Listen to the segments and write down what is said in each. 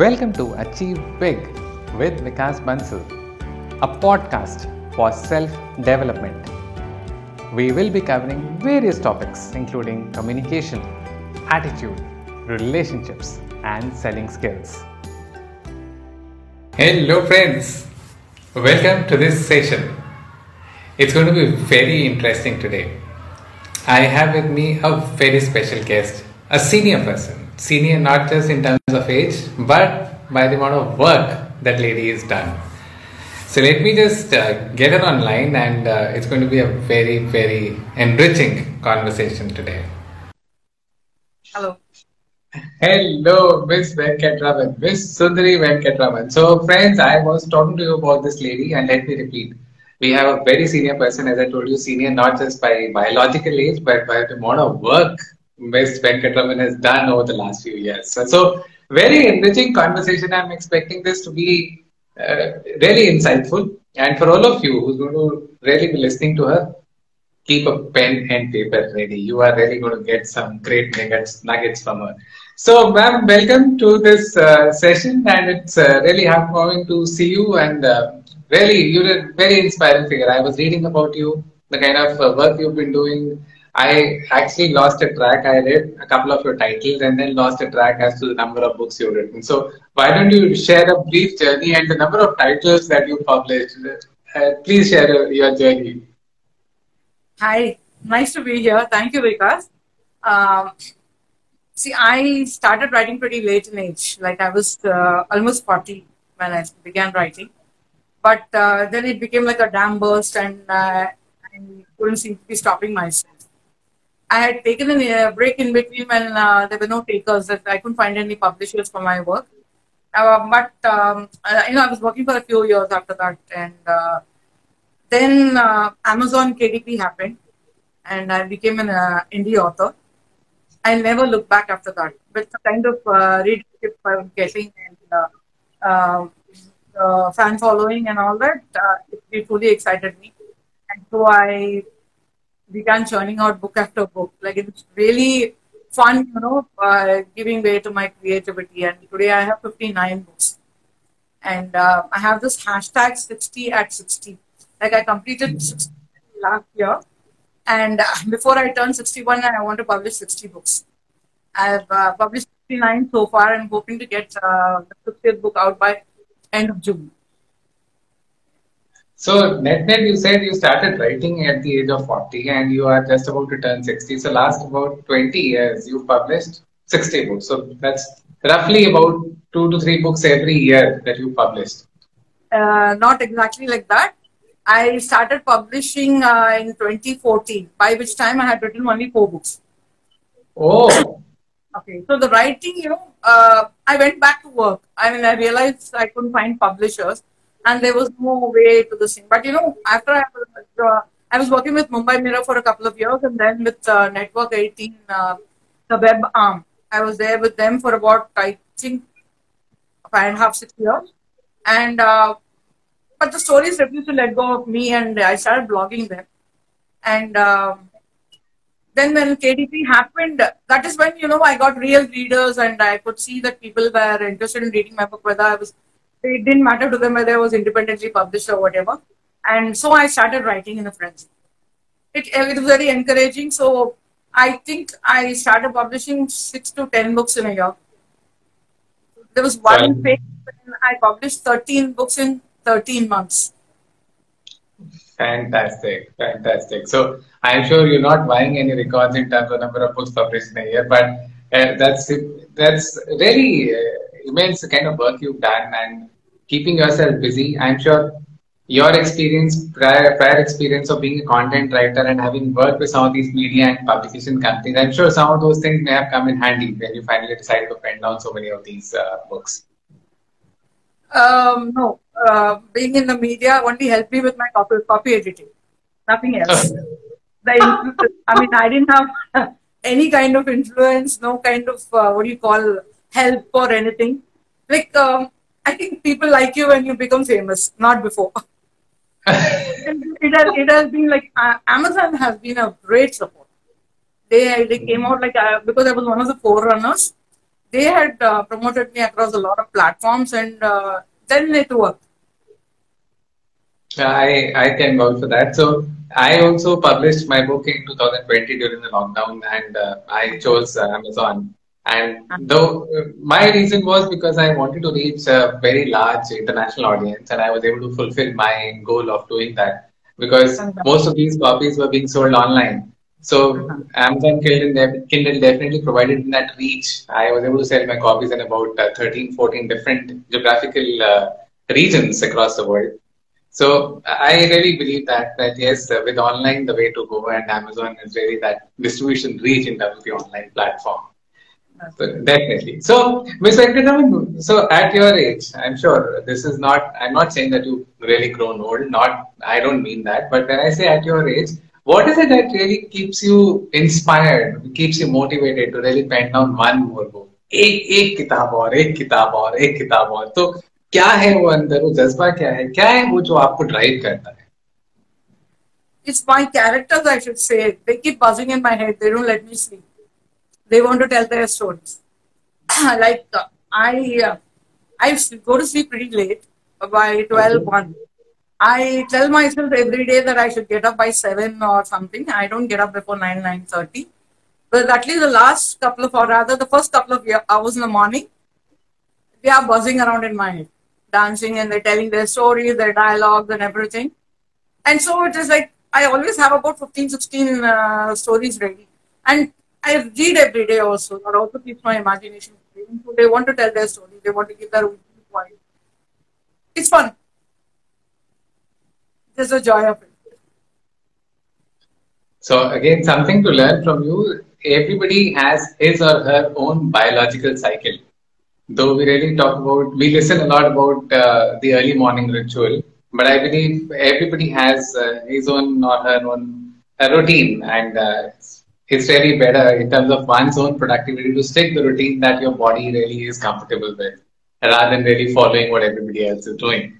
Welcome to Achieve Big with Vikas Bansal, a podcast for self development. We will be covering various topics including communication, attitude, relationships, and selling skills. Hello, friends. Welcome to this session. It's going to be very interesting today. I have with me a very special guest, a senior person senior not just in terms of age, but by the amount of work that lady has done. So let me just uh, get her online, and uh, it's going to be a very, very enriching conversation today. Hello. Hello, Miss Venkatraman, Miss Sundari Venkatraman. So, friends, I was talking to you about this lady, and let me repeat. We have a very senior person, as I told you, senior not just by biological age, but by the amount of work Ms. Venkatraman has done over the last few years. So, so very enriching conversation. I'm expecting this to be uh, really insightful. And for all of you who's going to really be listening to her, keep a pen and paper ready. You are really going to get some great nuggets, nuggets from her. So, ma'am, welcome to this uh, session, and it's uh, really heartwarming to see you. And uh, really, you're a very inspiring figure. I was reading about you, the kind of uh, work you've been doing, I actually lost a track. I read a couple of your titles and then lost a track as to the number of books you've written. So why don't you share a brief journey and the number of titles that you published? Uh, please share your journey. Hi, nice to be here. Thank you, Vikas. Um, see, I started writing pretty late in age. Like I was uh, almost 40 when I began writing. But uh, then it became like a dam burst and uh, I couldn't seem to be stopping myself. I had taken a break in between when uh, there were no takers. I couldn't find any publishers for my work. Uh, but um, you know, I was working for a few years after that, and uh, then uh, Amazon KDP happened, and I became an uh, indie author. I never looked back after that. But the kind of uh, readership I was getting and fan following and all that, it, it truly excited me. And so I began churning out book after book. Like it's really fun, you know, uh, giving way to my creativity. And today I have 59 books. And uh, I have this hashtag 60 at 60. Like I completed 60 last year. And uh, before I turn 61, I want to publish 60 books. I've uh, published 59 so far and hoping to get uh, the 60th book out by end of June. So, net net, you said you started writing at the age of 40 and you are just about to turn 60. So, last about 20 years, you've published 60 books. So, that's roughly about two to three books every year that you published. Uh, not exactly like that. I started publishing uh, in 2014, by which time I had written only four books. Oh. Okay, so the writing, you know, uh, I went back to work. I mean, I realized I couldn't find publishers and there was no way to this thing. But you know, after I was, uh, I was working with Mumbai Mirror for a couple of years, and then with uh, Network 18, uh, the web arm, I was there with them for about I think five and a half six years, and uh, but the stories refused to let go of me, and I started blogging them, and. Um, then when KDP happened, that is when you know I got real readers and I could see that people were interested in reading my book, whether I was it didn't matter to them whether it was independently published or whatever. And so I started writing in a frenzy. It, it was very encouraging. So I think I started publishing six to ten books in a year. There was one phase when I published 13 books in 13 months. Fantastic, fantastic. So I'm sure you're not buying any records in terms of number of books published in a year, but uh, that's that's really uh, immense kind of work you've done and keeping yourself busy. I'm sure your experience, prior, prior experience of being a content writer and having worked with some of these media and publication companies, I'm sure some of those things may have come in handy when you finally decided to pen down so many of these uh, books. Um, no, uh, being in the media only helped me with my copy, copy editing, nothing else. the, I mean, I didn't have any kind of influence, no kind of uh, what do you call help or anything. Like, um, I think people like you when you become famous, not before. it, has, it has been like uh, Amazon has been a great support. They they came out like uh, because I was one of the forerunners. they had uh, promoted me across a lot of platforms, and uh, then it worked. I I can vouch for that. So I also published my book in 2020 during the lockdown, and uh, I chose uh, Amazon. And though my reason was because I wanted to reach a very large international audience, and I was able to fulfill my goal of doing that because most of these copies were being sold online. So Amazon Kindle, Kindle definitely provided that reach. I was able to sell my copies in about uh, 13, 14 different geographical uh, regions across the world. So I really believe that that yes, uh, with online the way to go, and Amazon is really that distribution reach in terms of the online platform. Definitely. So, Ms. Venkatraman, so at your age, I'm sure this is not, I'm not saying that you've really grown old, not, I don't mean that, but when I say at your age, what is it that really keeps you inspired, keeps you motivated to really pen down one more book? एक एक किताब और एक किताब और एक किताब और तो क्या है वो अंदर वो जज्बा क्या है क्या है वो जो आपको ड्राइव करता है it's my characters I should say they keep buzzing in my head they don't let me sleep they want to tell their stories. like uh, I, uh, I go to sleep pretty late, by 12, 1. I tell myself every day that I should get up by 7 or something. I don't get up before 9, 9.30. But at least the last couple of, or rather the first couple of hours in the morning, they are buzzing around in my head, dancing and they're telling their stories, their dialogues and everything. And so it is like, I always have about 15, 16 uh, stories ready. And I read every day also. That also keeps my imagination So they want to tell their story. They want to give their point. It's fun. There's a joy of it. So again, something to learn from you. Everybody has his or her own biological cycle. Though we really talk about, we listen a lot about uh, the early morning ritual, but I believe everybody has uh, his own or her own uh, routine, and uh, it's really better in terms of one's own productivity to stick the routine that your body really is comfortable with rather than really following what everybody else is doing.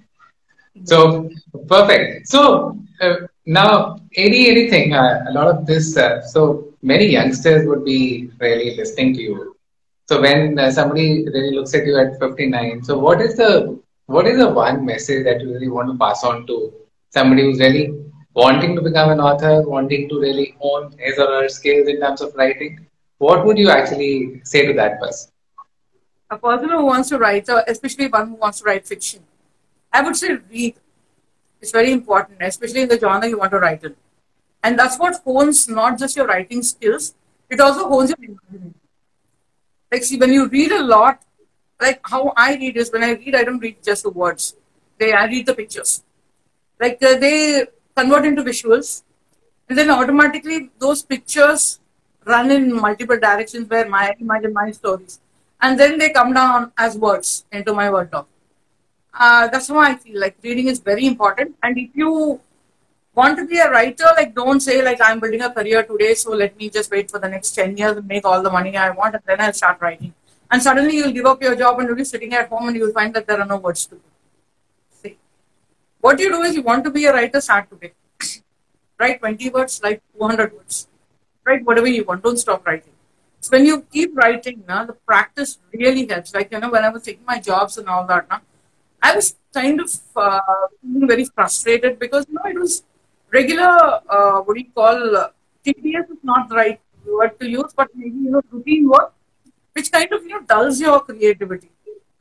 So perfect. So uh, now, any anything, uh, a lot of this. Uh, so many youngsters would be really listening to you. So when uh, somebody really looks at you at 59, so what is the what is the one message that you really want to pass on to somebody who's really wanting to become an author, wanting to really hone his or her skills in terms of writing, what would you actually say to that person? A person who wants to write, especially one who wants to write fiction, I would say read. It's very important, especially in the genre you want to write in. And that's what hones not just your writing skills, it also hones your imagination. Like, see, when you read a lot, like how I read is when I read, I don't read just the words. They, I read the pictures. Like, uh, they convert into visuals, and then automatically those pictures run in multiple directions where my imagine my stories, and then they come down as words into my word doc. Uh, that's how I feel like reading is very important, and if you want to be a writer, like don't say like I'm building a career today, so let me just wait for the next ten years and make all the money I want, and then I'll start writing. And suddenly you'll give up your job and you'll be sitting at home and you'll find that there are no words to do. What you do is you want to be a writer, start today. Write 20 words, write 200 words. Write whatever you want. Don't stop writing. So when you keep writing, now the practice really helps. Like, you know, when I was taking my jobs and all that, now, I was kind of uh, very frustrated because, you know, it was regular, uh, what do you call, uh, tedious is not the right word to use, but maybe, you know, routine work, which kind of, you know, dulls your creativity.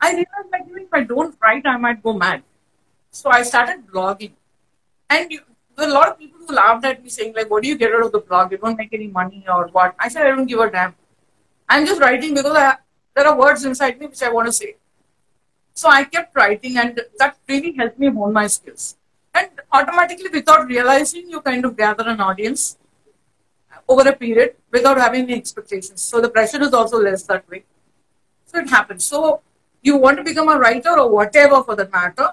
I realized, like, if I don't write, I might go mad. So I started blogging. And you, there were a lot of people who laughed at me saying, like, what do you get out of the blog? You don't make any money or what? I said, I don't give a damn. I'm just writing because I, there are words inside me which I want to say. So I kept writing and that really helped me hone my skills. And automatically, without realizing, you kind of gather an audience over a period without having any expectations. So the pressure is also less that way. So it happens. So you want to become a writer or whatever for that matter,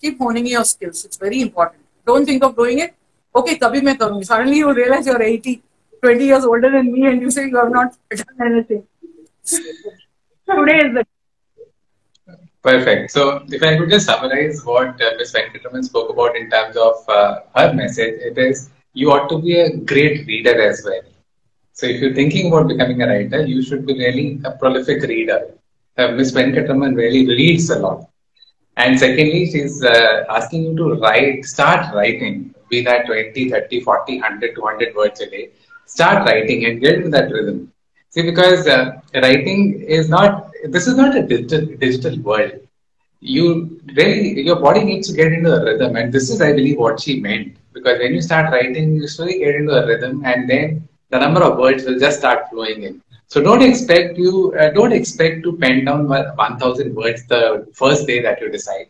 keep honing your skills. It's very important. Don't think of doing it. Okay, kabhi main karungi. Suddenly you realize you're 80, 20 years older than me and you say you have not done anything. Today is the Perfect. So, if I could just summarize what uh, Ms. Venkataraman spoke about in terms of uh, her message, it is you ought to be a great reader as well. So if you're thinking about becoming a writer, you should be really a prolific reader. Uh, Miss Venkatraman really reads a lot. And secondly, she's uh, asking you to write, start writing, be that 20, 30, 40, 100, 200 words a day. Start writing and get into that rhythm. See, because uh, writing is not, this is not a digital, digital world. You really, your body needs to get into a rhythm. And this is, I believe, what she meant. Because when you start writing, you slowly get into a rhythm and then the number of words will just start flowing in. So don't expect you uh, don't expect to pen down 1000 words the first day that you decide.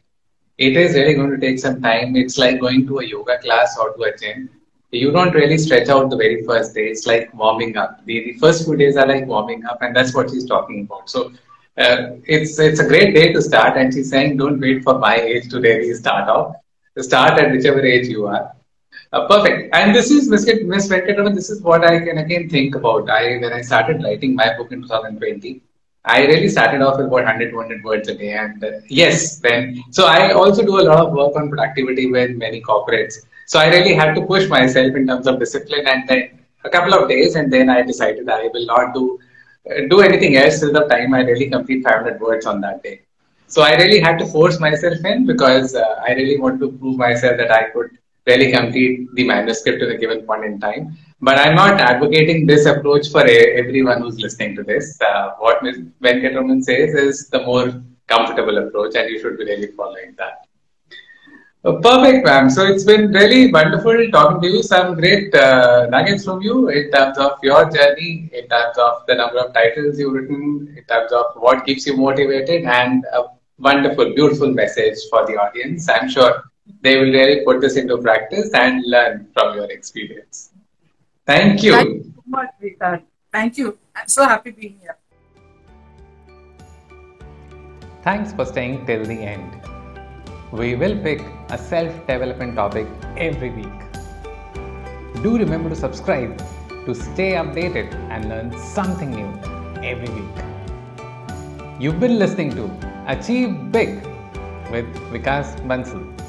It is really going to take some time. It's like going to a yoga class or to a gym. You don't really stretch out the very first day. It's like warming up. The, the first few days are like warming up, and that's what she's talking about. So uh, it's it's a great day to start. And she's saying, don't wait for my age to really start off. Start at whichever age you are. Uh, perfect. And this is Miss Venkatraman. This is what I can again think about. I when I started writing my book in 2020, I really started off with about 100, 200 words a day. And uh, yes, then so I also do a lot of work on productivity with many corporates. So I really had to push myself in terms of discipline. And then a couple of days, and then I decided I will not do uh, do anything else till the time I really complete 500 words on that day. So I really had to force myself in because uh, I really want to prove myself that I could really complete the manuscript at a given point in time. But I'm not advocating this approach for a, everyone who's listening to this. Uh, what Ms. Venkatraman says is the more comfortable approach, and you should be really following that. Uh, perfect, ma'am. So it's been really wonderful talking to you. Some great uh, nuggets from you in terms of your journey, in terms of the number of titles you've written, in terms of what keeps you motivated, and a wonderful, beautiful message for the audience. I'm sure they will really put this into practice and learn from your experience. Thank you. Thank you so much, Rita. Thank you. I'm so happy being here. Thanks for staying till the end. We will pick a self development topic every week. Do remember to subscribe to stay updated and learn something new every week. You've been listening to Achieve Big with Vikas Bansal.